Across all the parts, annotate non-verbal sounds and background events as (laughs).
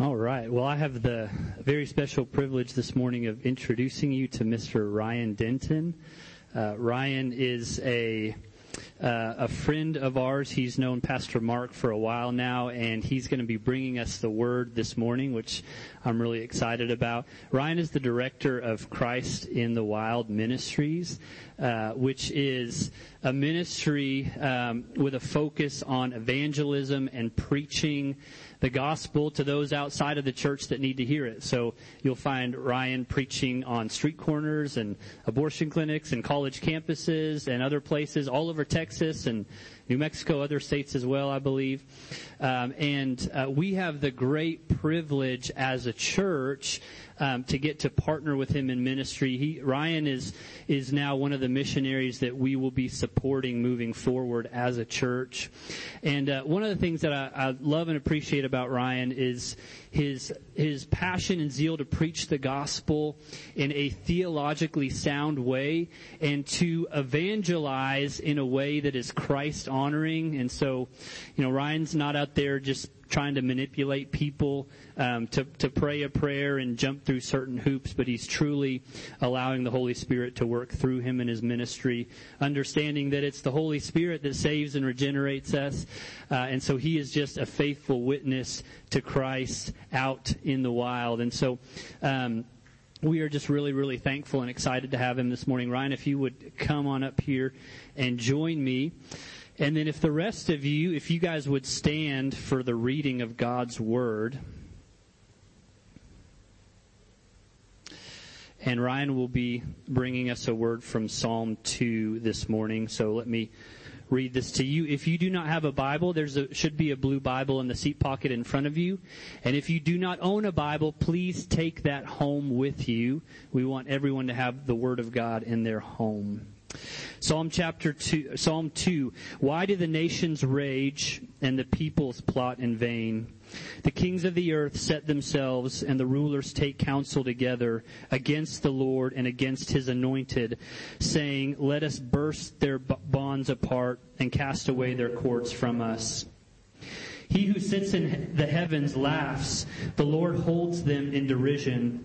All right. Well, I have the very special privilege this morning of introducing you to Mr. Ryan Denton. Uh, Ryan is a uh, a friend of ours. He's known Pastor Mark for a while now, and he's going to be bringing us the word this morning, which I'm really excited about. Ryan is the director of Christ in the Wild Ministries, uh, which is a ministry um, with a focus on evangelism and preaching the gospel to those outside of the church that need to hear it. So you'll find Ryan preaching on street corners and abortion clinics and college campuses and other places all over Texas and New Mexico, other states as well, I believe. Um, and uh, we have the great privilege as a church um, to get to partner with him in ministry. He, Ryan is is now one of the missionaries that we will be supporting moving forward as a church. And uh, one of the things that I, I love and appreciate about Ryan is his his passion and zeal to preach the gospel in a theologically sound way and to evangelize in a way that is Christ honoring. And so, you know, Ryan's not out there just trying to manipulate people um, to to pray a prayer and jump through certain hoops, but he's truly allowing the Holy Spirit to work through him in his ministry, understanding that it's the Holy Spirit that saves and regenerates us, uh, and so he is just a faithful witness to Christ out in the wild, and so. Um, we are just really, really thankful and excited to have him this morning. Ryan, if you would come on up here and join me. And then if the rest of you, if you guys would stand for the reading of God's Word. And Ryan will be bringing us a word from Psalm 2 this morning. So let me read this to you. If you do not have a Bible, there should be a blue Bible in the seat pocket in front of you. And if you do not own a Bible, please take that home with you. We want everyone to have the Word of God in their home. Psalm chapter 2, Psalm 2. Why do the nations rage and the peoples plot in vain? The kings of the earth set themselves and the rulers take counsel together against the Lord and against his anointed, saying, let us burst their bonds apart and cast away their cords from us. He who sits in the heavens laughs. The Lord holds them in derision.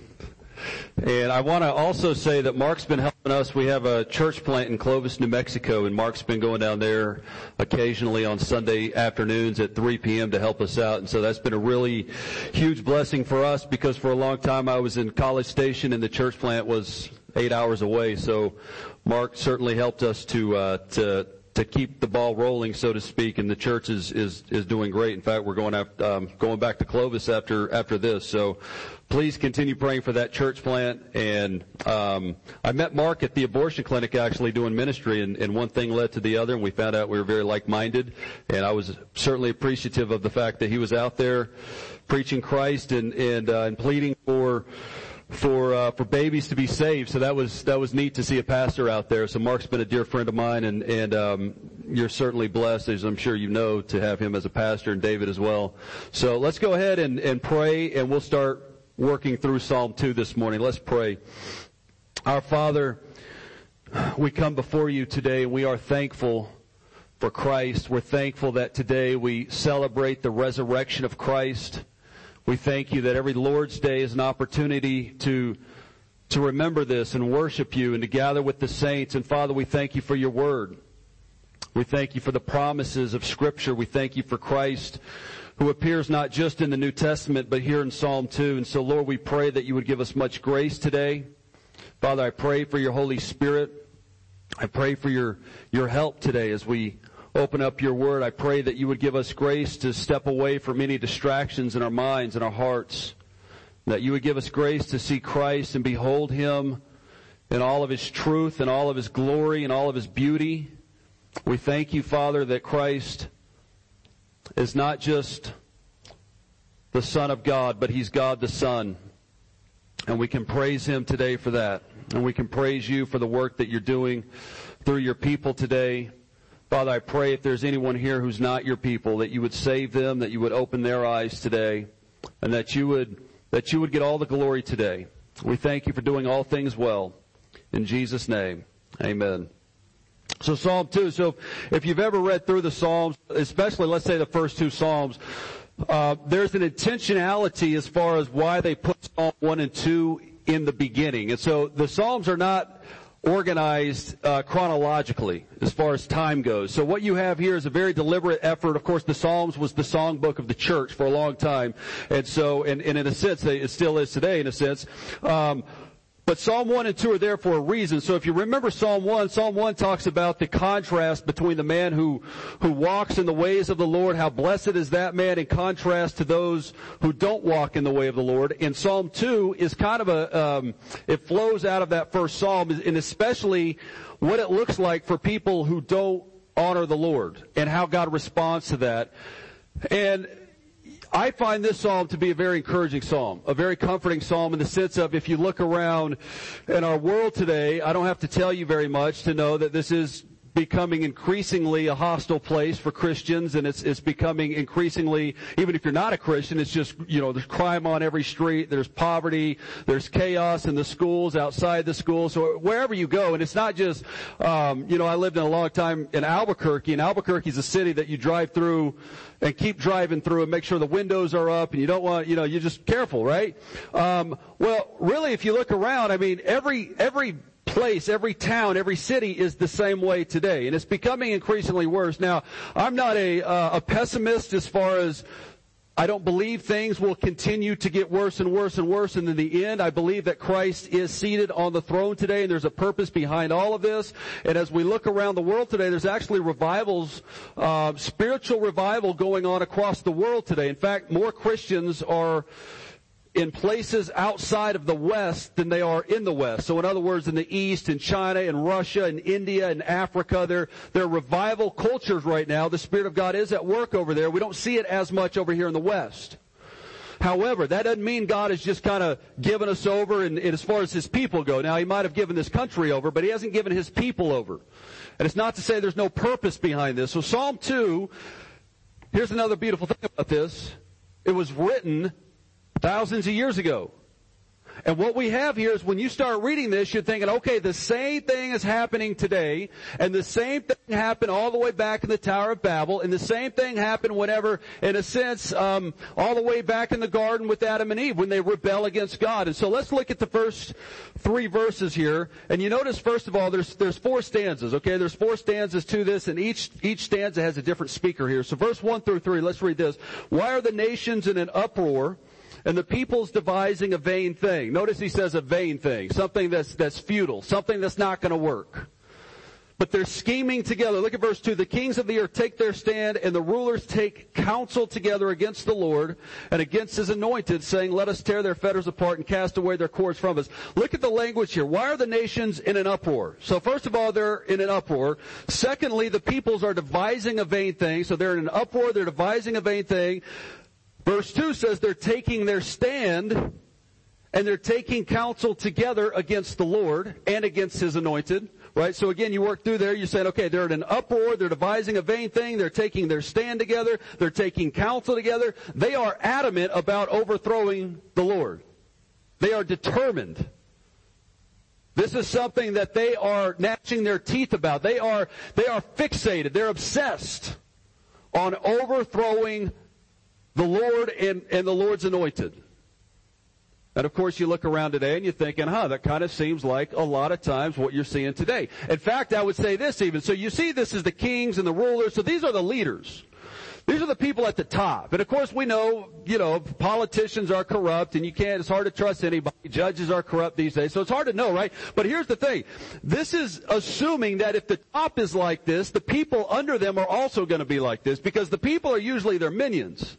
And I want to also say that Mark's been helping us. We have a church plant in Clovis, New Mexico, and Mark's been going down there occasionally on Sunday afternoons at 3 p.m. to help us out. And so that's been a really huge blessing for us because for a long time I was in College Station and the church plant was eight hours away. So Mark certainly helped us to, uh, to, to keep the ball rolling, so to speak, and the church is is is doing great. In fact, we're going after, um, going back to Clovis after after this. So please continue praying for that church plant. And um, I met Mark at the abortion clinic actually doing ministry, and, and one thing led to the other, and we found out we were very like-minded. And I was certainly appreciative of the fact that he was out there preaching Christ and and uh, and pleading for for uh, for babies to be saved. So that was that was neat to see a pastor out there. So Mark's been a dear friend of mine, and and um, you're certainly blessed, as I'm sure you know, to have him as a pastor and David as well. So let's go ahead and and pray, and we'll start working through Psalm 2 this morning. Let's pray. Our Father, we come before you today and we are thankful for Christ. We're thankful that today we celebrate the resurrection of Christ. We thank you that every Lord's Day is an opportunity to to remember this and worship you and to gather with the saints. And Father, we thank you for your word. We thank you for the promises of scripture. We thank you for Christ who appears not just in the New Testament, but here in Psalm 2. And so, Lord, we pray that you would give us much grace today. Father, I pray for your Holy Spirit. I pray for your, your help today as we open up your word. I pray that you would give us grace to step away from any distractions in our minds and our hearts. That you would give us grace to see Christ and behold him in all of his truth and all of his glory and all of his beauty. We thank you, Father, that Christ is not just the Son of God, but he's God the Son. And we can praise him today for that. And we can praise you for the work that you're doing through your people today. Father, I pray if there's anyone here who's not your people, that you would save them, that you would open their eyes today, and that you would, that you would get all the glory today. We thank you for doing all things well. In Jesus' name, amen. So Psalm 2, so if you've ever read through the Psalms, especially let's say the first two Psalms, uh, there's an intentionality as far as why they put Psalm 1 and 2 in the beginning. And so the Psalms are not organized uh, chronologically as far as time goes. So what you have here is a very deliberate effort. Of course, the Psalms was the songbook of the church for a long time, and so and, and in a sense, it still is today. In a sense. Um, but Psalm 1 and 2 are there for a reason. So if you remember Psalm 1, Psalm 1 talks about the contrast between the man who, who walks in the ways of the Lord, how blessed is that man in contrast to those who don't walk in the way of the Lord. And Psalm 2 is kind of a, um, it flows out of that first Psalm, and especially what it looks like for people who don't honor the Lord and how God responds to that. And I find this psalm to be a very encouraging psalm, a very comforting psalm in the sense of if you look around in our world today, I don't have to tell you very much to know that this is becoming increasingly a hostile place for Christians and it's, it's becoming increasingly, even if you're not a Christian, it's just, you know, there's crime on every street, there's poverty, there's chaos in the schools, outside the schools, so wherever you go, and it's not just, um, you know, I lived in a long time in Albuquerque, and Albuquerque is a city that you drive through and keep driving through and make sure the windows are up and you don't want, you know, you're just careful, right? Um, well, really, if you look around, I mean, every, every place, every town, every city is the same way today, and it's becoming increasingly worse. Now, I'm not a, uh, a pessimist as far as I don't believe things will continue to get worse and worse and worse, and in the end, I believe that Christ is seated on the throne today, and there's a purpose behind all of this. And as we look around the world today, there's actually revivals, uh, spiritual revival going on across the world today. In fact, more Christians are in places outside of the West than they are in the West. So in other words, in the East, in China, in Russia, in India, in Africa, they're, they're revival cultures right now. The Spirit of God is at work over there. We don't see it as much over here in the West. However, that doesn't mean God has just kind of given us over and, and as far as His people go. Now, He might have given this country over, but He hasn't given His people over. And it's not to say there's no purpose behind this. So Psalm 2, here's another beautiful thing about this. It was written thousands of years ago. And what we have here is when you start reading this, you're thinking, okay, the same thing is happening today, and the same thing happened all the way back in the Tower of Babel, and the same thing happened whenever, in a sense, um, all the way back in the garden with Adam and Eve when they rebel against God. And so let's look at the first three verses here. And you notice, first of all, there's there's four stanzas. Okay, there's four stanzas to this, and each each stanza has a different speaker here. So verse one through three, let's read this. Why are the nations in an uproar? And the people's devising a vain thing. Notice he says a vain thing, something that's, that's futile, something that's not going to work. But they're scheming together. Look at verse 2. The kings of the earth take their stand and the rulers take counsel together against the Lord and against his anointed, saying, let us tear their fetters apart and cast away their cords from us. Look at the language here. Why are the nations in an uproar? So first of all, they're in an uproar. Secondly, the peoples are devising a vain thing. So they're in an uproar. They're devising a vain thing. Verse 2 says they're taking their stand and they're taking counsel together against the Lord and against His anointed. Right? So again, you work through there, you said, okay, they're in an uproar, they're devising a vain thing, they're taking their stand together, they're taking counsel together. They are adamant about overthrowing the Lord. They are determined. This is something that they are gnashing their teeth about. They are, they are fixated, they're obsessed on overthrowing the Lord and, and the Lord's anointed. And of course you look around today and you're thinking, huh, that kind of seems like a lot of times what you're seeing today. In fact, I would say this even. So you see this is the kings and the rulers. So these are the leaders. These are the people at the top. And of course we know, you know, politicians are corrupt and you can't, it's hard to trust anybody. Judges are corrupt these days. So it's hard to know, right? But here's the thing. This is assuming that if the top is like this, the people under them are also going to be like this because the people are usually their minions.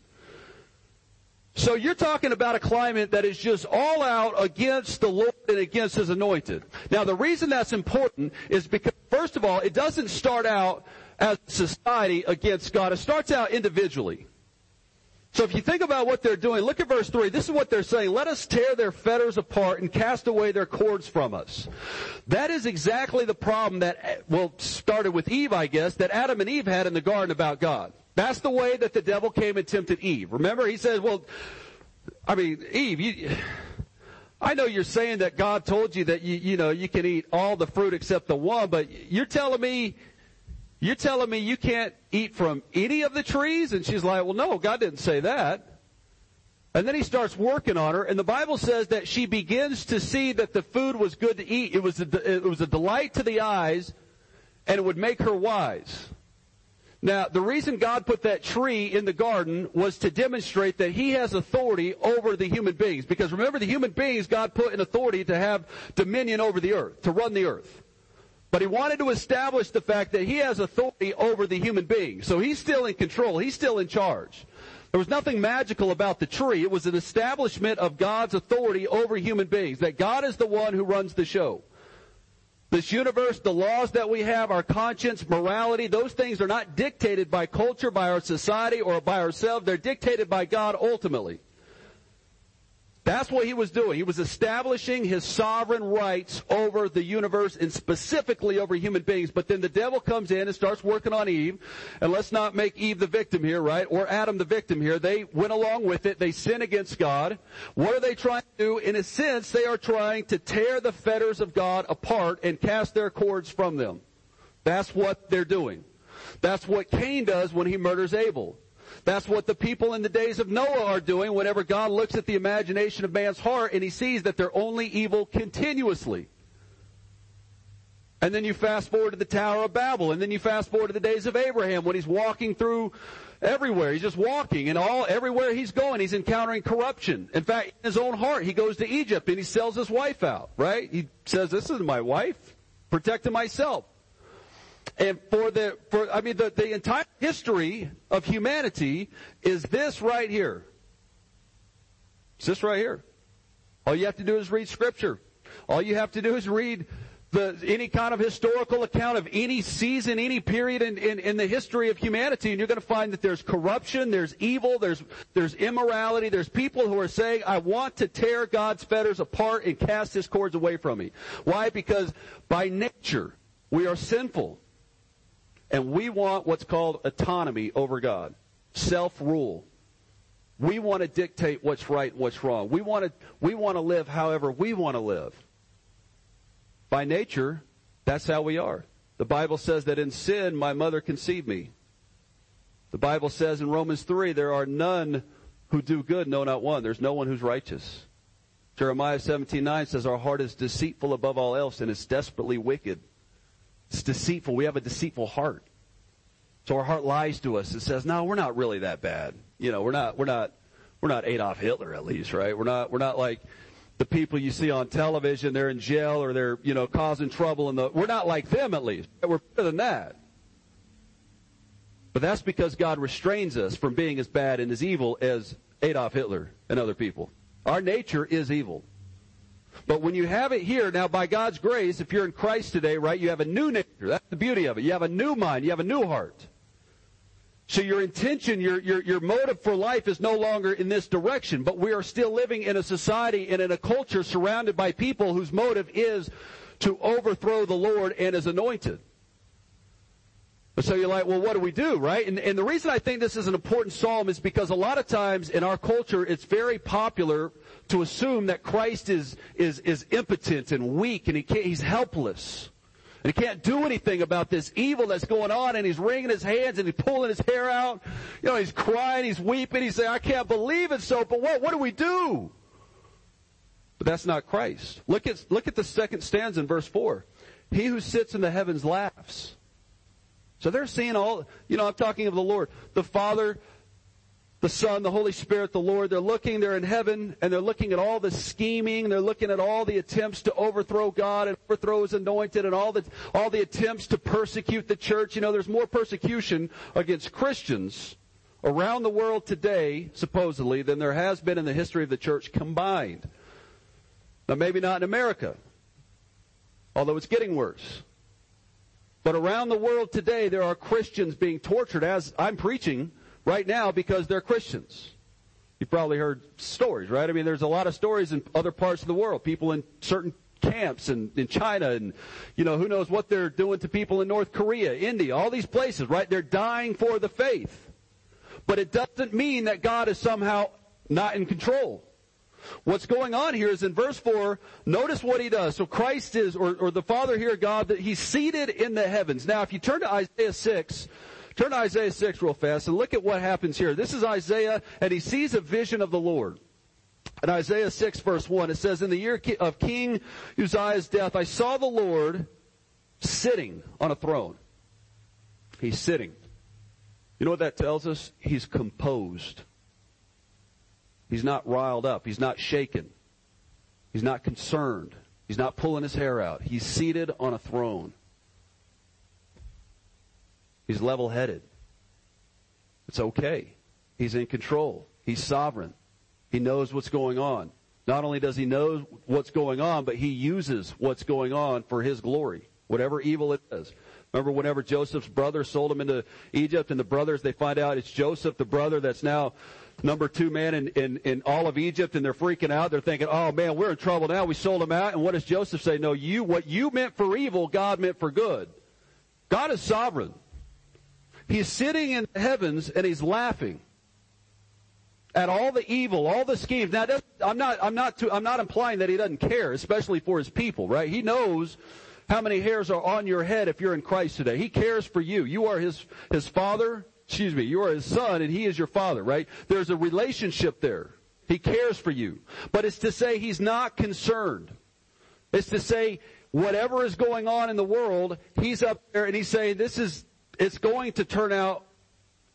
So you're talking about a climate that is just all out against the Lord and against His anointed. Now the reason that's important is because, first of all, it doesn't start out as society against God. It starts out individually. So if you think about what they're doing, look at verse 3. This is what they're saying. Let us tear their fetters apart and cast away their cords from us. That is exactly the problem that, well, started with Eve, I guess, that Adam and Eve had in the garden about God. That's the way that the devil came and tempted Eve. Remember, he said, well, I mean, Eve, you, I know you're saying that God told you that you, you know, you can eat all the fruit except the one, but you're telling me you're telling me you can't eat from any of the trees? And she's like, well, no, God didn't say that. And then he starts working on her, and the Bible says that she begins to see that the food was good to eat. It was a, it was a delight to the eyes, and it would make her wise. Now, the reason God put that tree in the garden was to demonstrate that He has authority over the human beings. Because remember, the human beings God put in authority to have dominion over the earth, to run the earth. But he wanted to establish the fact that he has authority over the human beings. So he's still in control. He's still in charge. There was nothing magical about the tree. It was an establishment of God's authority over human beings. That God is the one who runs the show. This universe, the laws that we have, our conscience, morality, those things are not dictated by culture, by our society, or by ourselves. They're dictated by God ultimately. That's what he was doing. He was establishing his sovereign rights over the universe and specifically over human beings. But then the devil comes in and starts working on Eve. And let's not make Eve the victim here, right? Or Adam the victim here. They went along with it. They sin against God. What are they trying to do? In a sense, they are trying to tear the fetters of God apart and cast their cords from them. That's what they're doing. That's what Cain does when he murders Abel. That's what the people in the days of Noah are doing whenever God looks at the imagination of man's heart and he sees that they're only evil continuously. And then you fast forward to the Tower of Babel, and then you fast forward to the days of Abraham when he's walking through everywhere. He's just walking, and all everywhere he's going, he's encountering corruption. In fact, in his own heart, he goes to Egypt and he sells his wife out. Right? He says, "This is my wife, protecting myself." And for the, for, I mean, the, the entire history of humanity is this right here. It's this right here. All you have to do is read scripture. All you have to do is read the, any kind of historical account of any season, any period in, in, in, the history of humanity, and you're going to find that there's corruption, there's evil, there's, there's immorality, there's people who are saying, I want to tear God's fetters apart and cast his cords away from me. Why? Because by nature, we are sinful. And we want what's called autonomy over God. Self-rule. We want to dictate what's right and what's wrong. We want to, we want to live however we want to live. By nature, that's how we are. The Bible says that in sin, my mother conceived me. The Bible says in Romans 3, there are none who do good, no, not one. There's no one who's righteous. Jeremiah 17:9 says our heart is deceitful above all else and is desperately wicked. It's deceitful. We have a deceitful heart. So our heart lies to us. It says, no, we're not really that bad. You know, we're not, we're not, we're not Adolf Hitler at least, right? We're not, we're not like the people you see on television. They're in jail or they're, you know, causing trouble in the, we're not like them at least. We're better than that. But that's because God restrains us from being as bad and as evil as Adolf Hitler and other people. Our nature is evil. But when you have it here, now by God's grace, if you're in Christ today, right, you have a new nature. That's the beauty of it. You have a new mind. You have a new heart. So your intention, your, your, your motive for life is no longer in this direction, but we are still living in a society and in a culture surrounded by people whose motive is to overthrow the Lord and his anointed. So you're like, well, what do we do, right? And, and the reason I think this is an important psalm is because a lot of times in our culture, it's very popular to assume that Christ is, is, is impotent and weak and he can't, he's helpless. And he can't do anything about this evil that's going on and he's wringing his hands and he's pulling his hair out. You know, he's crying, he's weeping, he's saying, I can't believe it so, but what, what do we do? But that's not Christ. Look at, look at the second stanza in verse 4. He who sits in the heavens laughs. So they're seeing all, you know, I'm talking of the Lord. The Father, the Son, the Holy Spirit, the Lord, they're looking, they're in heaven, and they're looking at all the scheming, they're looking at all the attempts to overthrow God and overthrow His anointed, and all the, all the attempts to persecute the church. You know, there's more persecution against Christians around the world today, supposedly, than there has been in the history of the church combined. Now, maybe not in America, although it's getting worse. But around the world today, there are Christians being tortured as I'm preaching right now because they're Christians. You've probably heard stories, right? I mean, there's a lot of stories in other parts of the world. People in certain camps and in China and, you know, who knows what they're doing to people in North Korea, India, all these places, right? They're dying for the faith. But it doesn't mean that God is somehow not in control. What's going on here is in verse 4, notice what he does. So Christ is, or, or the Father here, God, that he's seated in the heavens. Now, if you turn to Isaiah 6, Turn to Isaiah 6 real fast and look at what happens here. This is Isaiah and he sees a vision of the Lord. In Isaiah 6 verse 1, it says, In the year of King Uzziah's death, I saw the Lord sitting on a throne. He's sitting. You know what that tells us? He's composed. He's not riled up. He's not shaken. He's not concerned. He's not pulling his hair out. He's seated on a throne. He's level headed. It's okay. He's in control. He's sovereign. He knows what's going on. Not only does he know what's going on, but he uses what's going on for his glory, whatever evil it is. Remember whenever Joseph's brother sold him into Egypt and the brothers, they find out it's Joseph, the brother that's now number two man in, in, in all of Egypt and they're freaking out. They're thinking, oh man, we're in trouble now. We sold him out. And what does Joseph say? No, you, what you meant for evil, God meant for good. God is sovereign. He's sitting in the heavens and he's laughing at all the evil, all the schemes. Now, I'm not, I'm not, too, I'm not implying that he doesn't care, especially for his people, right? He knows how many hairs are on your head if you're in Christ today. He cares for you. You are his, his father. Excuse me. You are his son and he is your father, right? There's a relationship there. He cares for you. But it's to say he's not concerned. It's to say whatever is going on in the world, he's up there and he's saying this is, it's going to turn out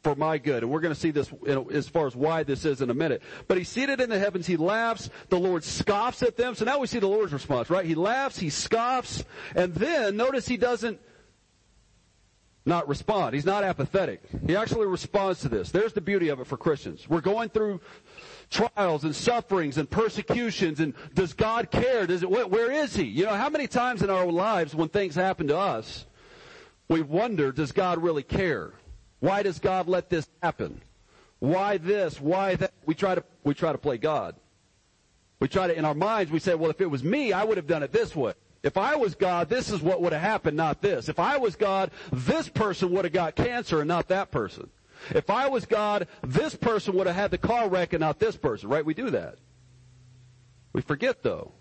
for my good. And we're going to see this as far as why this is in a minute. But he's seated in the heavens. He laughs. The Lord scoffs at them. So now we see the Lord's response, right? He laughs. He scoffs. And then notice he doesn't not respond. He's not apathetic. He actually responds to this. There's the beauty of it for Christians. We're going through trials and sufferings and persecutions and does God care? Does it, where is He? You know, how many times in our lives when things happen to us, we wonder, does God really care? Why does God let this happen? Why this? Why that? We try to, we try to play God. We try to, in our minds, we say, well, if it was me, I would have done it this way. If I was God, this is what would have happened, not this. If I was God, this person would have got cancer and not that person. If I was God, this person would have had the car wreck and not this person, right? We do that. We forget though.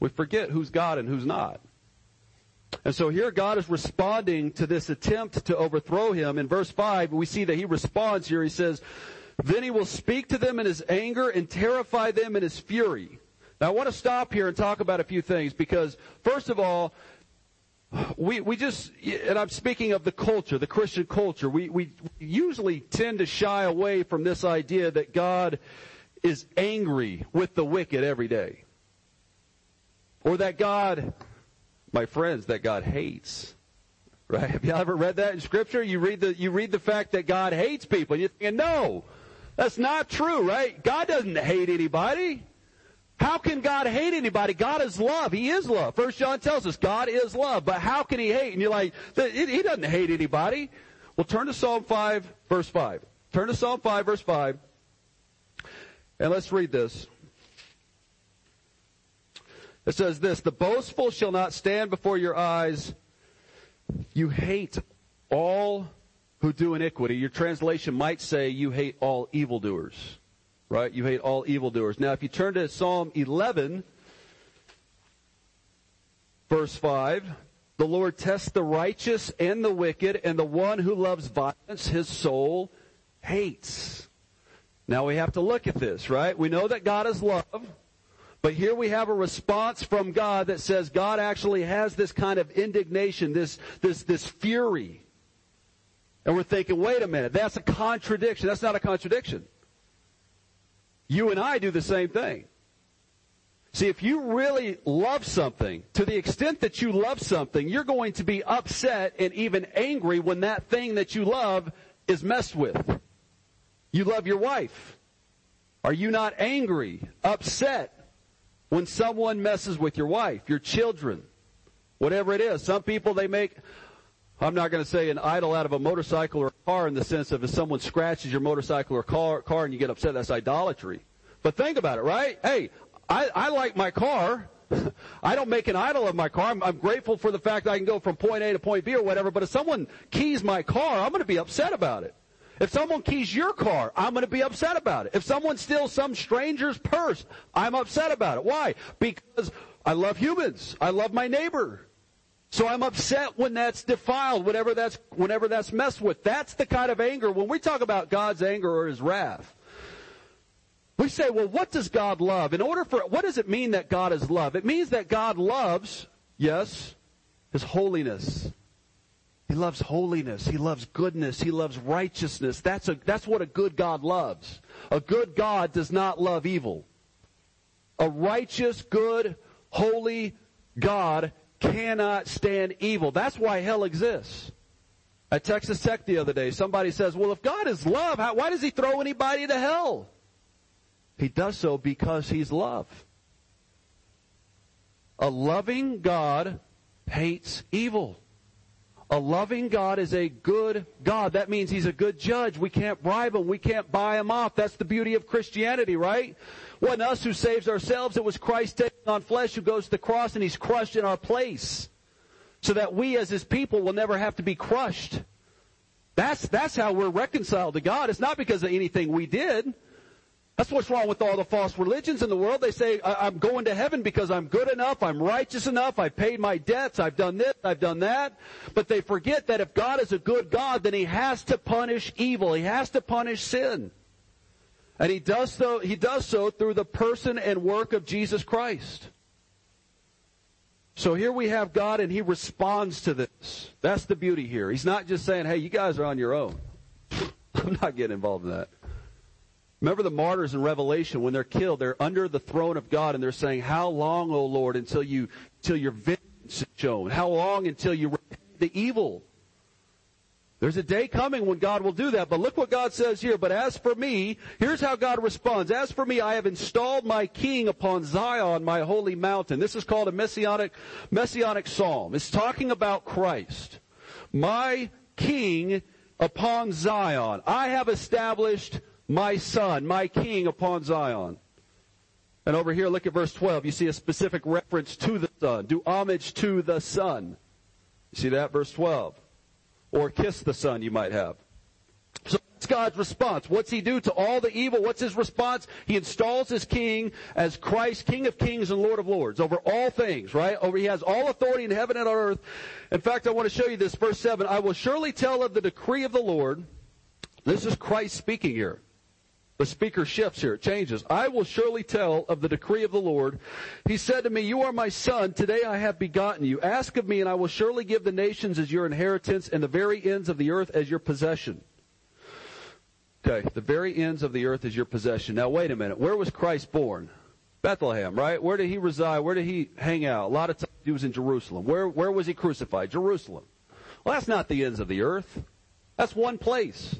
We forget who's God and who's not. And so here God is responding to this attempt to overthrow him. In verse 5, we see that he responds here. He says, Then he will speak to them in his anger and terrify them in his fury. Now I want to stop here and talk about a few things because, first of all, we, we just, and I'm speaking of the culture, the Christian culture, we, we usually tend to shy away from this idea that God is angry with the wicked every day. Or that God my friends, that God hates. Right? Have you ever read that in scripture? You read the, you read the fact that God hates people and you're thinking, no, that's not true, right? God doesn't hate anybody. How can God hate anybody? God is love. He is love. First John tells us God is love. But how can he hate? And you're like, he doesn't hate anybody. Well, turn to Psalm 5, verse 5. Turn to Psalm 5, verse 5. And let's read this. It says this, the boastful shall not stand before your eyes. You hate all who do iniquity. Your translation might say you hate all evildoers. Right? You hate all evildoers. Now if you turn to Psalm 11, verse 5, the Lord tests the righteous and the wicked, and the one who loves violence, his soul hates. Now we have to look at this, right? We know that God is love. But here we have a response from God that says God actually has this kind of indignation, this, this, this fury And we're thinking, wait a minute, that's a contradiction. That's not a contradiction. You and I do the same thing. See, if you really love something, to the extent that you love something, you're going to be upset and even angry when that thing that you love is messed with. You love your wife. Are you not angry, upset when someone messes with your wife, your children, whatever it is? Some people, they make I'm not going to say an idol out of a motorcycle or a car in the sense of if someone scratches your motorcycle or car, car and you get upset, that's idolatry. But think about it, right? Hey, I, I like my car. (laughs) I don't make an idol of my car. I'm, I'm, grateful for the fact that I can go from point A to point B or whatever. But if someone keys my car, I'm going to be upset about it. If someone keys your car, I'm going to be upset about it. If someone steals some stranger's purse, I'm upset about it. Why? Because I love humans. I love my neighbor. So I'm upset when that's defiled, whenever that's, whenever that's messed with. That's the kind of anger, when we talk about God's anger or His wrath, we say, well, what does God love? In order for, what does it mean that God is love? It means that God loves, yes, His holiness. He loves holiness. He loves goodness. He loves righteousness. That's a, that's what a good God loves. A good God does not love evil. A righteous, good, holy God cannot stand evil. That's why hell exists. At Texas Tech the other day, somebody says, well, if God is love, how, why does he throw anybody to hell? He does so because he's love. A loving God hates evil. A loving God is a good God. That means He's a good judge. We can't bribe Him. We can't buy Him off. That's the beauty of Christianity, right? Wasn't us who saves ourselves. It was Christ taking on flesh who goes to the cross and He's crushed in our place. So that we as His people will never have to be crushed. That's, that's how we're reconciled to God. It's not because of anything we did. That's what's wrong with all the false religions in the world. They say, I'm going to heaven because I'm good enough, I'm righteous enough, I've paid my debts, I've done this, I've done that. But they forget that if God is a good God, then He has to punish evil. He has to punish sin. And He does so, He does so through the person and work of Jesus Christ. So here we have God and He responds to this. That's the beauty here. He's not just saying, hey, you guys are on your own. (laughs) I'm not getting involved in that. Remember the martyrs in Revelation when they're killed, they're under the throne of God and they're saying, How long, O Lord, until you until your vengeance is shown? How long until you the evil? There's a day coming when God will do that, but look what God says here. But as for me, here's how God responds. As for me, I have installed my king upon Zion, my holy mountain. This is called a messianic, messianic psalm. It's talking about Christ. My king upon Zion. I have established my son, my king upon Zion. And over here, look at verse 12. You see a specific reference to the son. Do homage to the son. You see that? Verse 12. Or kiss the son, you might have. So that's God's response. What's he do to all the evil? What's his response? He installs his king as Christ, King of kings and Lord of lords over all things, right? Over, he has all authority in heaven and on earth. In fact, I want to show you this, verse 7. I will surely tell of the decree of the Lord. This is Christ speaking here. The speaker shifts here. It changes. I will surely tell of the decree of the Lord. He said to me, You are my son. Today I have begotten you. Ask of me, and I will surely give the nations as your inheritance and the very ends of the earth as your possession. Okay, the very ends of the earth is your possession. Now wait a minute. Where was Christ born? Bethlehem, right? Where did he reside? Where did he hang out? A lot of times he was in Jerusalem. Where, where was he crucified? Jerusalem. Well, that's not the ends of the earth. That's one place.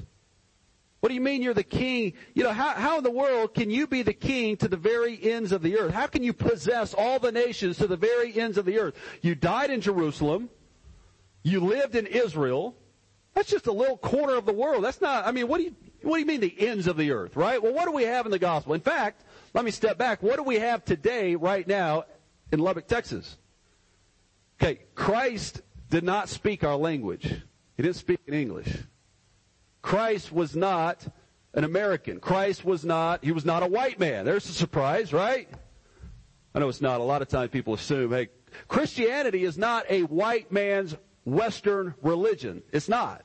What do you mean you're the king? You know, how, how in the world can you be the king to the very ends of the earth? How can you possess all the nations to the very ends of the earth? You died in Jerusalem. You lived in Israel. That's just a little corner of the world. That's not, I mean, what do you, what do you mean the ends of the earth, right? Well, what do we have in the gospel? In fact, let me step back. What do we have today, right now, in Lubbock, Texas? Okay, Christ did not speak our language. He didn't speak in English. Christ was not an American. Christ was not, he was not a white man. There's a surprise, right? I know it's not. A lot of times people assume, hey, Christianity is not a white man's Western religion. It's not.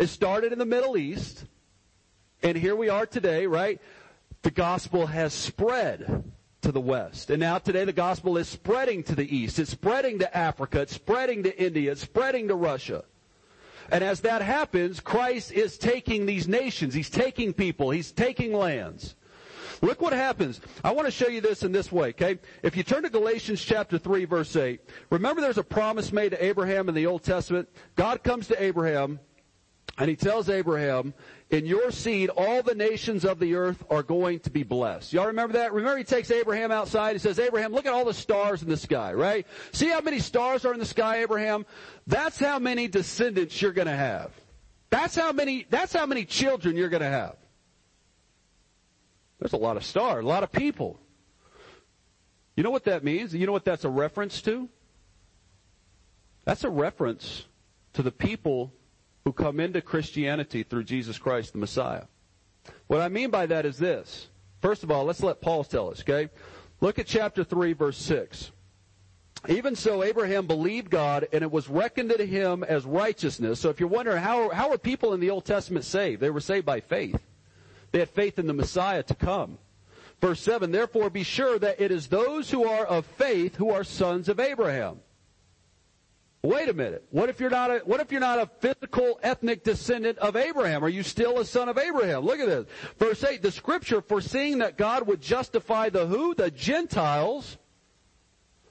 It started in the Middle East, and here we are today, right? The gospel has spread to the West. And now today the gospel is spreading to the East. It's spreading to Africa. It's spreading to India. It's spreading to Russia. And as that happens, Christ is taking these nations. He's taking people. He's taking lands. Look what happens. I want to show you this in this way, okay? If you turn to Galatians chapter 3 verse 8, remember there's a promise made to Abraham in the Old Testament. God comes to Abraham and he tells Abraham, in your seed, all the nations of the earth are going to be blessed. Y'all remember that? Remember he takes Abraham outside. He says, Abraham, look at all the stars in the sky, right? See how many stars are in the sky, Abraham? That's how many descendants you're to have. That's how many, that's how many children you're to have. There's a lot of stars, a lot of people. You know what that means? You know what that's a reference to? That's a reference to the people who come into Christianity through Jesus Christ the Messiah. What I mean by that is this. First of all, let's let Paul tell us, okay? Look at chapter 3 verse 6. Even so, Abraham believed God and it was reckoned to him as righteousness. So if you're wondering how, how are people in the Old Testament saved? They were saved by faith. They had faith in the Messiah to come. Verse 7, therefore be sure that it is those who are of faith who are sons of Abraham. Wait a minute. What if you're not a, what if you're not a physical ethnic descendant of Abraham? Are you still a son of Abraham? Look at this. Verse 8, the scripture foreseeing that God would justify the who? The Gentiles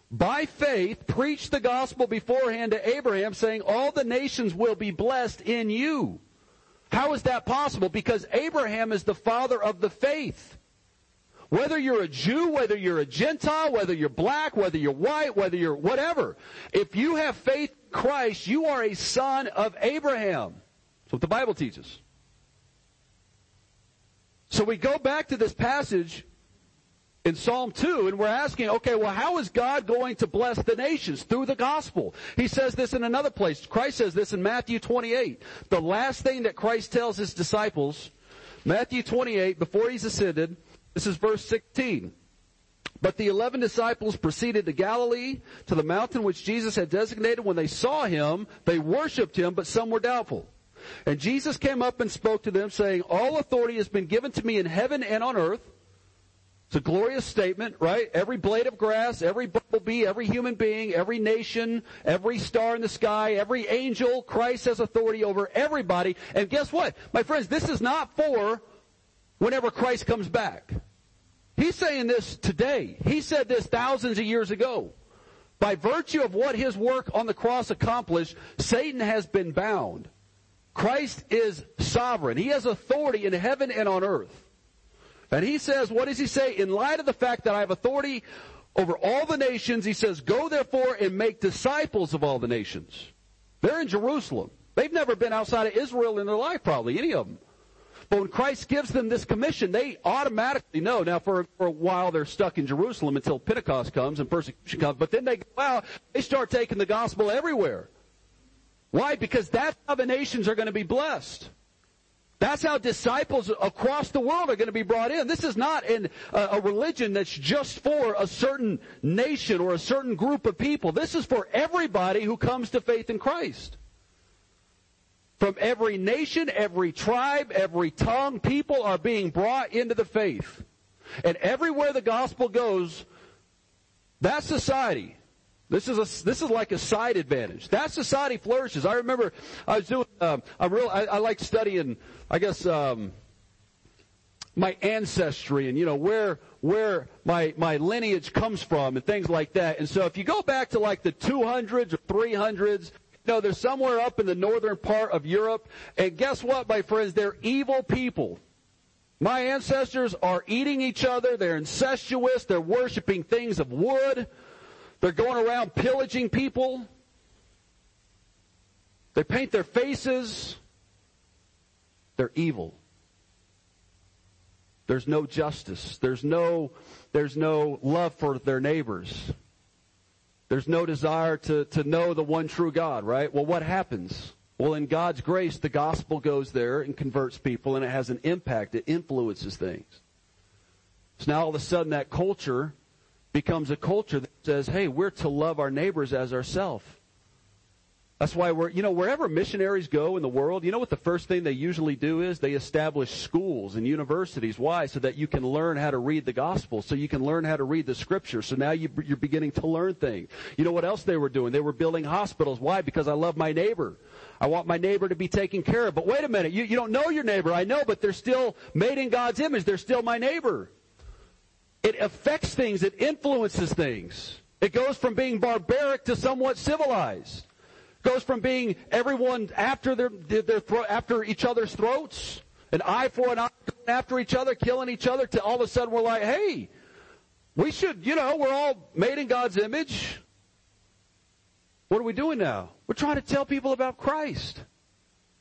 by faith preached the gospel beforehand to Abraham saying all the nations will be blessed in you. How is that possible? Because Abraham is the father of the faith. Whether you're a Jew, whether you're a Gentile, whether you're black, whether you're white, whether you're whatever, if you have faith in Christ, you are a son of Abraham. That's what the Bible teaches. So we go back to this passage in Psalm 2 and we're asking, okay, well, how is God going to bless the nations? Through the gospel. He says this in another place. Christ says this in Matthew 28. The last thing that Christ tells his disciples, Matthew 28, before he's ascended, this is verse 16. But the eleven disciples proceeded to Galilee, to the mountain which Jesus had designated. When they saw him, they worshipped him, but some were doubtful. And Jesus came up and spoke to them, saying, All authority has been given to me in heaven and on earth. It's a glorious statement, right? Every blade of grass, every bumblebee, every human being, every nation, every star in the sky, every angel, Christ has authority over everybody. And guess what? My friends, this is not for whenever Christ comes back. He's saying this today. He said this thousands of years ago. By virtue of what his work on the cross accomplished, Satan has been bound. Christ is sovereign. He has authority in heaven and on earth. And he says, what does he say? In light of the fact that I have authority over all the nations, he says, go therefore and make disciples of all the nations. They're in Jerusalem. They've never been outside of Israel in their life, probably, any of them. But when Christ gives them this commission, they automatically know. Now, for, for a while, they're stuck in Jerusalem until Pentecost comes and persecution comes. But then they go out, they start taking the gospel everywhere. Why? Because that's how the nations are going to be blessed. That's how disciples across the world are going to be brought in. This is not uh, a religion that's just for a certain nation or a certain group of people. This is for everybody who comes to faith in Christ. From every nation, every tribe, every tongue, people are being brought into the faith. And everywhere the gospel goes, that society, this is a, this is like a side advantage. That society flourishes. I remember I was doing, um, I real, I, I like studying, I guess, um, my ancestry and you know where where my my lineage comes from and things like that. And so if you go back to like the 200s or 300s, know, they're somewhere up in the northern part of Europe, and guess what, my friends? They're evil people. My ancestors are eating each other. They're incestuous. They're worshiping things of wood. They're going around pillaging people. They paint their faces. They're evil. There's no justice. There's no, there's no love for their neighbors. There's no desire to, to know the one true God, right? Well, what happens? Well, in God's grace, the gospel goes there and converts people and it has an impact. It influences things. So now all of a sudden that culture becomes a culture that says, hey, we're to love our neighbors as ourselves. That's why we're, you know, wherever missionaries go in the world, you know what the first thing they usually do is? They establish schools and universities. Why? So that you can learn how to read the gospel, so you can learn how to read the scripture. So now you, you're beginning to learn things. You know what else they were doing? They were building hospitals. Why? Because I love my neighbor. I want my neighbor to be taken care of. But wait a minute, you, you don't know your neighbor. I know, but they're still made in God's image. They're still my neighbor. It affects things. It influences things. It goes from being barbaric to somewhat civilized goes from being everyone after their, their thro- after each other's throats, an eye for an eye, after each other, killing each other, to all of a sudden we're like, hey, we should, you know, we're all made in God's image. What are we doing now? We're trying to tell people about Christ.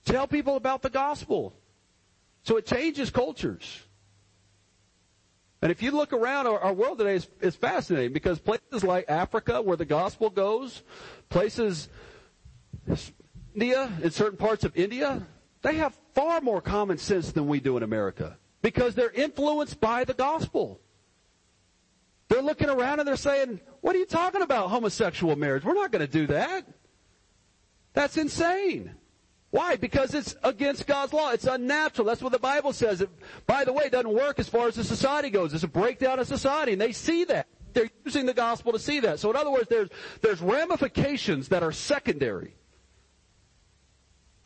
Tell people about the gospel. So it changes cultures. And if you look around our, our world today, is, it's fascinating because places like Africa, where the gospel goes, places India, in certain parts of India, they have far more common sense than we do in America because they're influenced by the gospel. They're looking around and they're saying, What are you talking about, homosexual marriage? We're not going to do that. That's insane. Why? Because it's against God's law. It's unnatural. That's what the Bible says. It, by the way, it doesn't work as far as the society goes. It's a breakdown of society, and they see that. They're using the gospel to see that. So in other words, there's, there's ramifications that are secondary.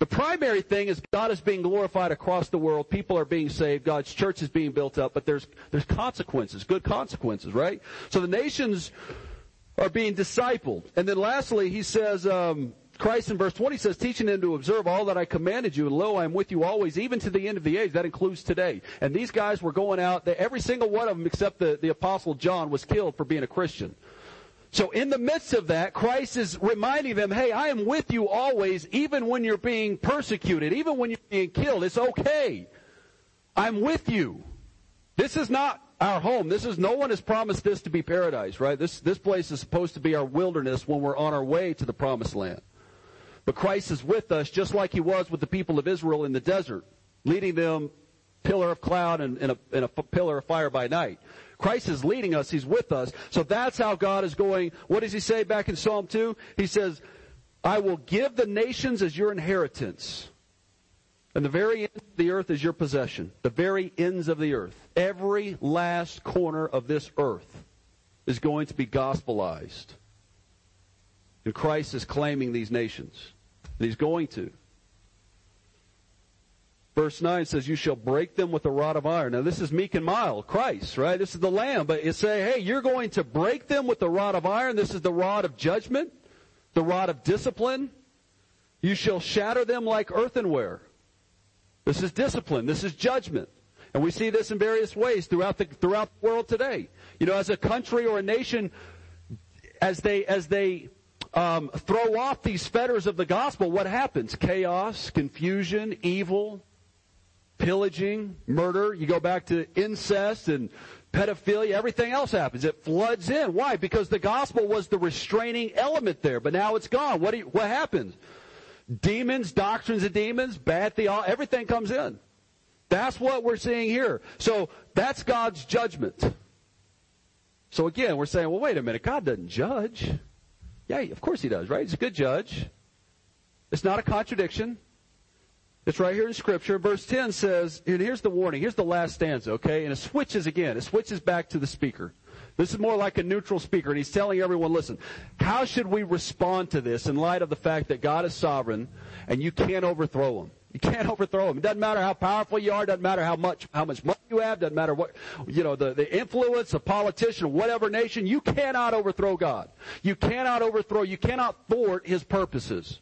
The primary thing is God is being glorified across the world. People are being saved. God's church is being built up, but there's, there's consequences, good consequences, right? So the nations are being discipled. And then lastly, he says, um, Christ in verse 20 says, teaching them to observe all that I commanded you, and lo, I am with you always, even to the end of the age. That includes today. And these guys were going out, every single one of them except the, the apostle John was killed for being a Christian. So in the midst of that, Christ is reminding them, hey, I am with you always, even when you're being persecuted, even when you're being killed. It's okay. I'm with you. This is not our home. This is, no one has promised this to be paradise, right? This, this place is supposed to be our wilderness when we're on our way to the promised land. But Christ is with us just like he was with the people of Israel in the desert, leading them pillar of cloud and, and, a, and a pillar of fire by night. Christ is leading us. He's with us. So that's how God is going. What does he say back in Psalm 2? He says, I will give the nations as your inheritance. And the very end of the earth is your possession. The very ends of the earth. Every last corner of this earth is going to be gospelized. And Christ is claiming these nations. And he's going to. Verse 9 says, You shall break them with a rod of iron. Now, this is meek and mild, Christ, right? This is the Lamb. But you say, Hey, you're going to break them with the rod of iron. This is the rod of judgment, the rod of discipline. You shall shatter them like earthenware. This is discipline. This is judgment. And we see this in various ways throughout the, throughout the world today. You know, as a country or a nation, as they, as they, um, throw off these fetters of the gospel, what happens? Chaos, confusion, evil, pillaging, murder. You go back to incest and pedophilia, everything else happens. It floods in. Why? Because the gospel was the restraining element there, but now it's gone. What, you, what happens? Demons, doctrines of demons, bad theology, everything comes in. That's what we're seeing here. So that's God's judgment. So again, we're saying, well, wait a minute, God doesn't judge. Yeah, of course he does, right? He's a good judge. It's not a contradiction. It's right here in Scripture. Verse 10 says, and here's the warning. Here's the last stanza, okay? And it switches again. It switches back to the speaker. This is more like a neutral speaker, and he's telling everyone, listen, how should we respond to this in light of the fact that God is sovereign and you can't overthrow him? You can't (laughs) overthrow him. It doesn't matter how powerful you are, doesn't matter how much how much money you have, doesn't matter what you know, the, the influence, a politician, whatever nation, you cannot overthrow God. You cannot overthrow, you cannot thwart his purposes.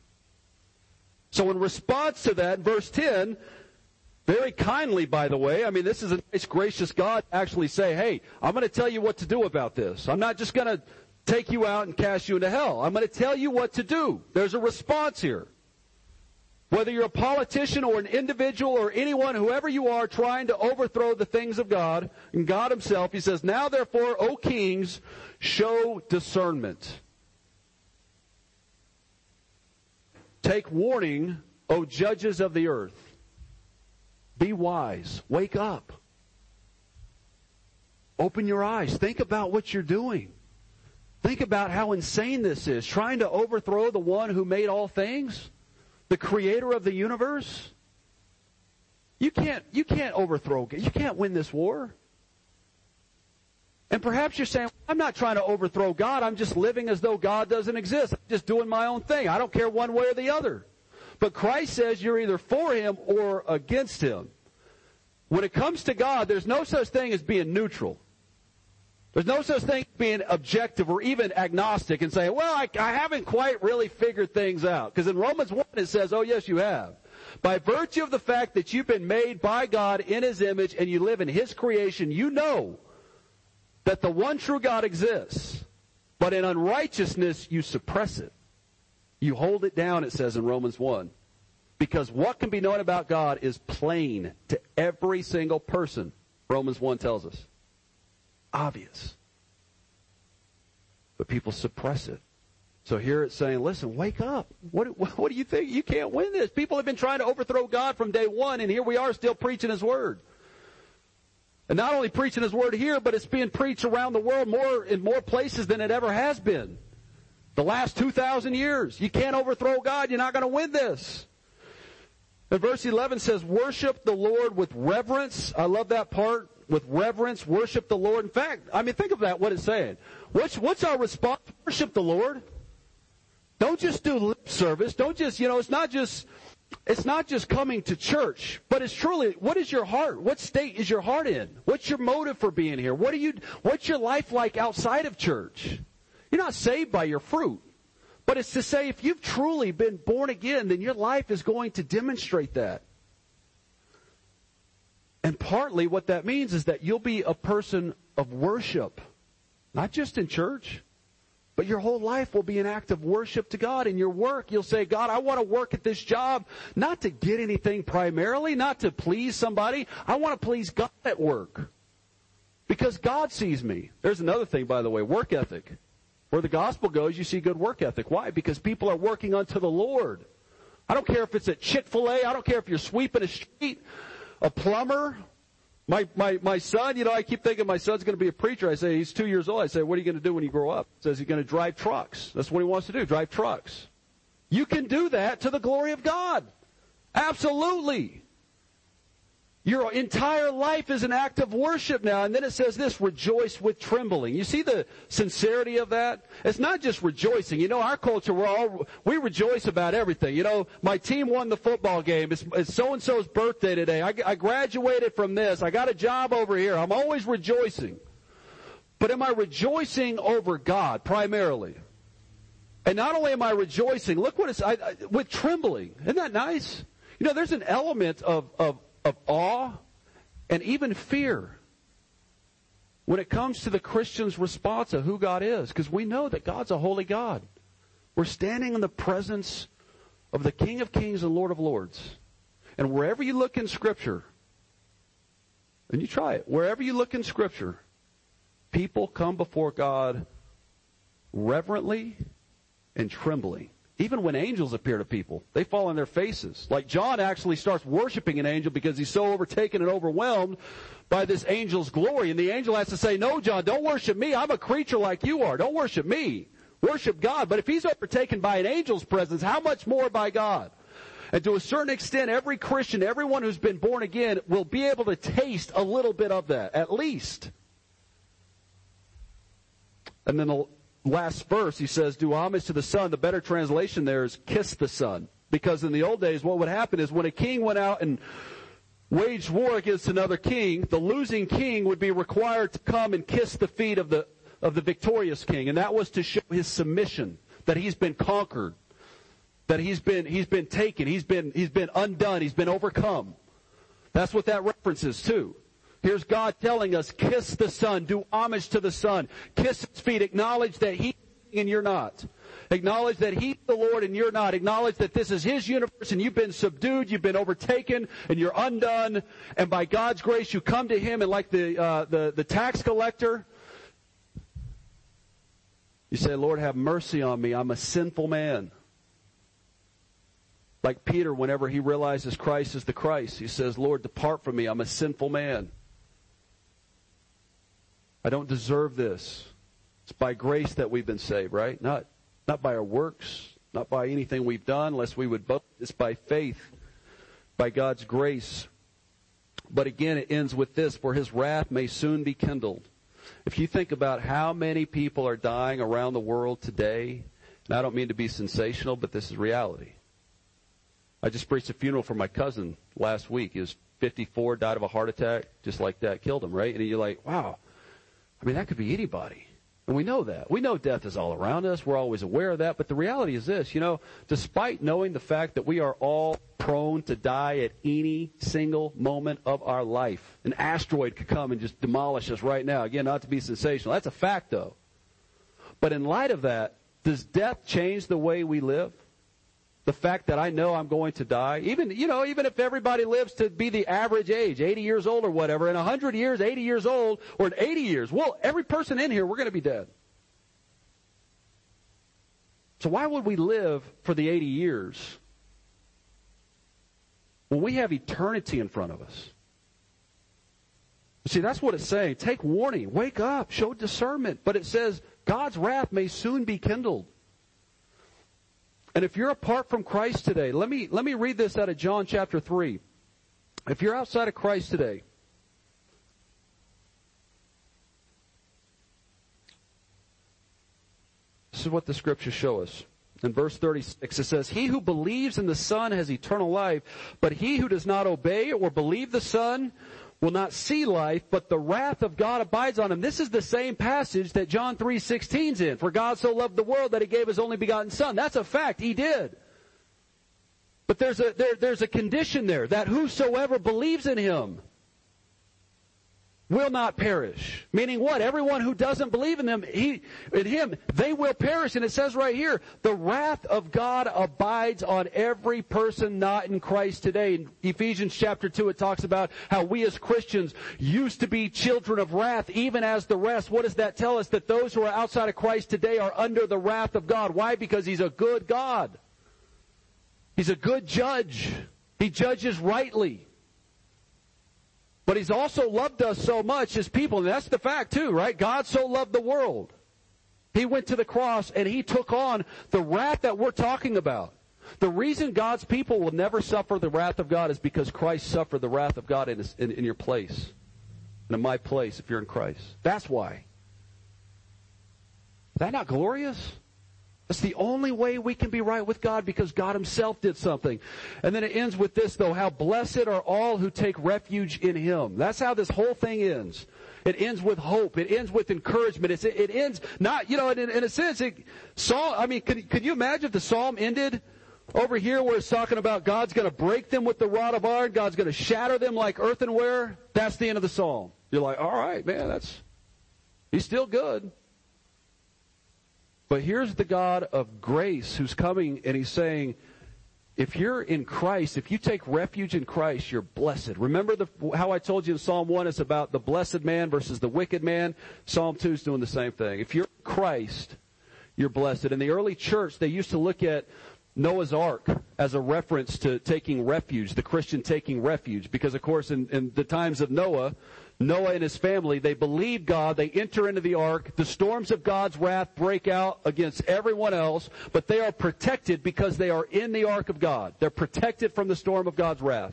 So in response to that, verse 10, very kindly, by the way, I mean, this is a nice, gracious God actually say, hey, I'm going to tell you what to do about this. I'm not just going to take you out and cast you into hell. I'm going to tell you what to do. There's a response here. Whether you're a politician or an individual or anyone, whoever you are, trying to overthrow the things of God and God Himself, He says, Now therefore, O kings, show discernment. Take warning, O judges of the earth. Be wise. Wake up. Open your eyes. Think about what you're doing. Think about how insane this is. Trying to overthrow the one who made all things, the creator of the universe. You can't, you can't overthrow, you can't win this war. And perhaps you're saying, I'm not trying to overthrow God. I'm just living as though God doesn't exist. I'm just doing my own thing. I don't care one way or the other. But Christ says you're either for Him or against Him. When it comes to God, there's no such thing as being neutral. There's no such thing as being objective or even agnostic and saying, well, I, I haven't quite really figured things out. Because in Romans 1 it says, oh yes you have. By virtue of the fact that you've been made by God in His image and you live in His creation, you know that the one true God exists. But in unrighteousness, you suppress it. You hold it down, it says in Romans 1. Because what can be known about God is plain to every single person, Romans 1 tells us. Obvious. But people suppress it. So here it's saying, listen, wake up. What, (laughs) what do you think? You can't win this. People have been trying to overthrow God from day one, and here we are still preaching His Word. And not only preaching His Word here, but it's being preached around the world more, in more places than it ever has been. The last 2,000 years. You can't overthrow God. You're not going to win this. And verse 11 says, worship the Lord with reverence. I love that part. With reverence, worship the Lord. In fact, I mean, think of that, what it's saying. What's, what's our response? Worship the Lord. Don't just do lip service. Don't just, you know, it's not just, it's not just coming to church, but it's truly, what is your heart? What state is your heart in? What's your motive for being here? What are you, what's your life like outside of church? You're not saved by your fruit. But it's to say if you've truly been born again, then your life is going to demonstrate that. And partly what that means is that you'll be a person of worship. Not just in church, but your whole life will be an act of worship to God. In your work, you'll say, God, I want to work at this job not to get anything primarily, not to please somebody. I want to please God at work. Because God sees me. There's another thing, by the way, work ethic. Where the gospel goes, you see good work ethic. Why? Because people are working unto the Lord. I don't care if it's at Chick-fil-A. I don't care if you're sweeping a street, a plumber. My, my, my son, you know, I keep thinking my son's going to be a preacher. I say, he's two years old. I say, what are you going to do when you grow up? He says he's going to drive trucks. That's what he wants to do, drive trucks. You can do that to the glory of God. Absolutely. Your entire life is an act of worship now. And then it says this, rejoice with trembling. You see the sincerity of that? It's not just rejoicing. You know, our culture, we're all, we rejoice about everything. You know, my team won the football game. It's, it's so-and-so's birthday today. I, I graduated from this. I got a job over here. I'm always rejoicing. But am I rejoicing over God primarily? And not only am I rejoicing, look what it's, I, I, with trembling. Isn't that nice? You know, there's an element of, of of awe and even fear when it comes to the Christian's response of who God is, because we know that God's a holy God. We're standing in the presence of the King of Kings and Lord of Lords. And wherever you look in Scripture, and you try it, wherever you look in Scripture, people come before God reverently and trembling. Even when angels appear to people, they fall on their faces. Like John actually starts worshiping an angel because he's so overtaken and overwhelmed by this angel's glory. And the angel has to say, no, John, don't worship me. I'm a creature like you are. Don't worship me. Worship God. But if he's overtaken by an angel's presence, how much more by God? And to a certain extent, every Christian, everyone who's been born again will be able to taste a little bit of that, at least. And then the last verse, he says, do homage to the Son. The better translation there is kiss the Son. Because in the old days, what would happen is when a king went out and waged war against another king, the losing king would be required to come and kiss the feet of the, of the victorious king. And that was to show his submission, that he's been conquered, that he's been, he's been taken, he's been, he's been undone, he's been overcome. That's what that references to. Here's God telling us, kiss the Son, do homage to the Son, kiss His feet, acknowledge that He and you're not. Acknowledge that He's the Lord and you're not. Acknowledge that this is His universe and you've been subdued, you've been overtaken, and you're undone. And by God's grace, you come to Him and like the, uh, the, the tax collector, you say, Lord, have mercy on me. I'm a sinful man. Like Peter, whenever he realizes Christ is the Christ, he says, Lord, depart from me. I'm a sinful man. I don't deserve this. It's by grace that we've been saved, right? Not, not by our works, not by anything we've done, lest we would boast. It's by faith, by God's grace. But again, it ends with this, for his wrath may soon be kindled. If you think about how many people are dying around the world today, and I don't mean to be sensational, but this is reality. I just preached a funeral for my cousin last week. He was 54, died of a heart attack, just like that, killed him, right? And you're like, wow. I mean, that could be anybody. And we know that. We know death is all around us. We're always aware of that. But the reality is this, you know, despite knowing the fact that we are all prone to die at any single moment of our life, an asteroid could come and just demolish us right now. Again, not to be sensational. That's a fact though. But in light of that, does death change the way we live? The fact that I know I'm going to die, even, you know, even if everybody lives to be the average age, 80 years old or whatever, in 100 years, 80 years old, or in 80 years, well, every person in here, we're going to be dead. So why would we live for the 80 years when we have eternity in front of us? See, that's what it's saying. Take warning. Wake up. Show discernment. But it says God's wrath may soon be kindled. And if you're apart from Christ today, let me, let me read this out of John chapter 3. If you're outside of Christ today, this is what the scriptures show us. In verse 36, it says, He who believes in the Son has eternal life, but he who does not obey or believe the Son will not see life, but the wrath of God abides on him. This is the same passage that John 3.16's in. For God so loved the world that he gave his only begotten son. That's a fact. He did. But there's a, there, there's a condition there that whosoever believes in him will not perish. Meaning what? Everyone who doesn't believe in them, he, in him, they will perish. And it says right here, the wrath of God abides on every person not in Christ today. In Ephesians chapter 2, it talks about how we as Christians used to be children of wrath, even as the rest. What does that tell us? That those who are outside of Christ today are under the wrath of God. Why? Because He's a good God. He's a good judge. He judges rightly. But he's also loved us so much as people, and that's the fact too, right? God so loved the world. He went to the cross and he took on the wrath that we're talking about. The reason God's people will never suffer the wrath of God is because Christ suffered the wrath of God in, his, in, in your place. And in my place if you're in Christ. That's why. Is that not glorious? That's the only way we can be right with God because God Himself did something. And then it ends with this though, how blessed are all who take refuge in Him. That's how this whole thing ends. It ends with hope. It ends with encouragement. It's, it ends not, you know, in, in a sense, it, Psalm, I mean, could, could you imagine if the Psalm ended over here where it's talking about God's gonna break them with the rod of iron, God's gonna shatter them like earthenware? That's the end of the Psalm. You're like, alright, man, that's, He's still good. But here's the God of grace who's coming and he's saying, if you're in Christ, if you take refuge in Christ, you're blessed. Remember the, how I told you in Psalm 1 is about the blessed man versus the wicked man? Psalm 2 is doing the same thing. If you're Christ, you're blessed. In the early church, they used to look at Noah's Ark as a reference to taking refuge, the Christian taking refuge, because of course in, in the times of Noah, Noah and his family, they believe God, they enter into the ark, the storms of God's wrath break out against everyone else, but they are protected because they are in the ark of God. They're protected from the storm of God's wrath.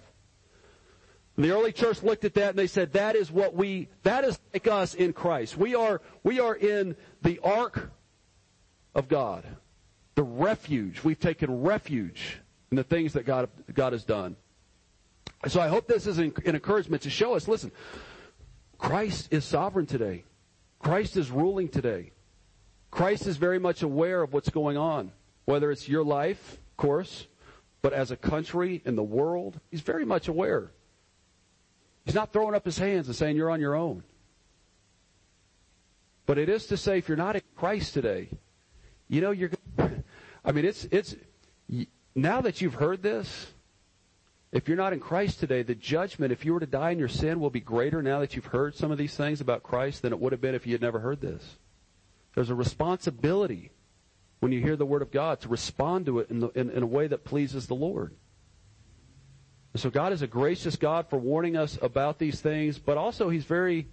And the early church looked at that and they said, that is what we, that is like us in Christ. We are, we are in the ark of God. The refuge. We've taken refuge in the things that God, God has done. So I hope this is an encouragement to show us, listen, Christ is sovereign today. Christ is ruling today. Christ is very much aware of what's going on, whether it's your life, of course, but as a country and the world, he's very much aware. He's not throwing up his hands and saying you're on your own. But it is to say if you're not in Christ today, you know you're I mean it's it's now that you've heard this, if you're not in Christ today, the judgment, if you were to die in your sin, will be greater now that you've heard some of these things about Christ than it would have been if you had never heard this. There's a responsibility when you hear the Word of God to respond to it in, the, in, in a way that pleases the Lord. And so God is a gracious God for warning us about these things, but also He's very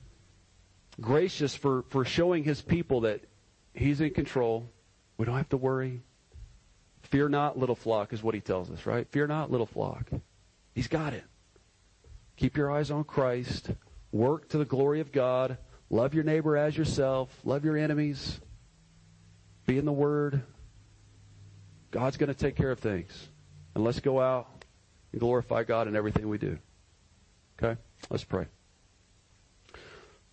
gracious for, for showing His people that He's in control. We don't have to worry. Fear not, little flock, is what he tells us, right? Fear not, little flock. He's got it. Keep your eyes on Christ. Work to the glory of God. Love your neighbor as yourself. Love your enemies. Be in the Word. God's going to take care of things. And let's go out and glorify God in everything we do. Okay? Let's pray.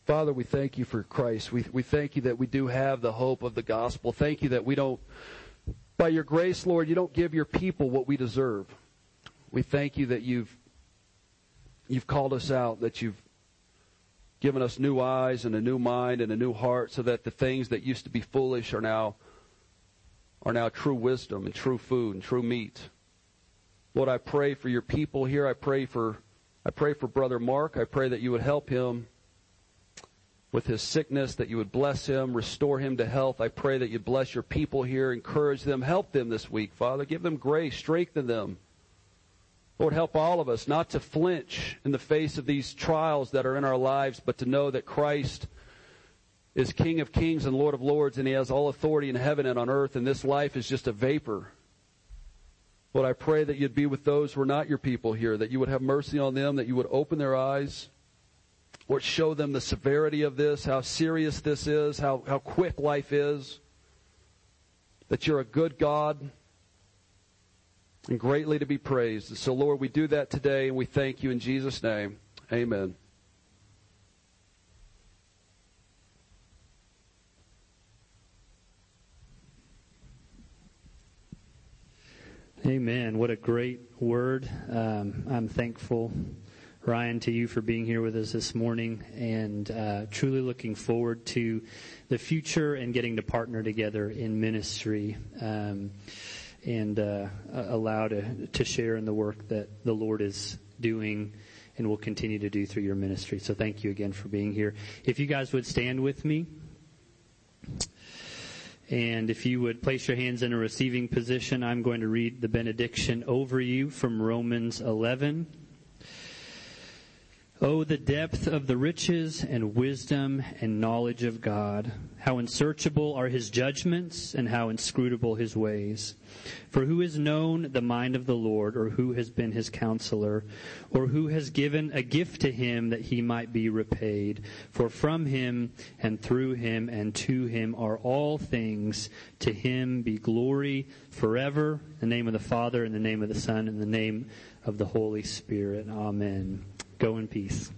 Father, we thank you for Christ. We, we thank you that we do have the hope of the gospel. Thank you that we don't, by your grace, Lord, you don't give your people what we deserve. We thank you that you've, you've called us out, that you've given us new eyes and a new mind and a new heart so that the things that used to be foolish are now, are now true wisdom and true food and true meat. Lord, I pray for your people here. I pray for, I pray for brother Mark. I pray that you would help him with his sickness, that you would bless him, restore him to health. I pray that you bless your people here, encourage them, help them this week, Father. Give them grace, strengthen them. Lord, help all of us not to flinch in the face of these trials that are in our lives, but to know that Christ is King of kings and Lord of lords, and He has all authority in heaven and on earth, and this life is just a vapor. Lord, I pray that you'd be with those who are not your people here, that you would have mercy on them, that you would open their eyes, Lord, show them the severity of this, how serious this is, how, how quick life is, that you're a good God and greatly to be praised. And so, Lord, we do that today and we thank you in Jesus' name. Amen. Amen. What a great word. Um, I'm thankful Ryan, to you for being here with us this morning and uh, truly looking forward to the future and getting to partner together in ministry um, and uh, allow to, to share in the work that the Lord is doing and will continue to do through your ministry. So thank you again for being here. If you guys would stand with me. And if you would place your hands in a receiving position, I'm going to read the benediction over you from Romans 11. Oh, the depth of the riches and wisdom and knowledge of God. How unsearchable are his judgments and how inscrutable his ways. For who has known the mind of the Lord or who has been his counselor or who has given a gift to him that he might be repaid? For from him and through him and to him are all things. To him be glory forever. In the name of the Father, in the name of the Son, in the name of the Holy Spirit. Amen. Go in peace.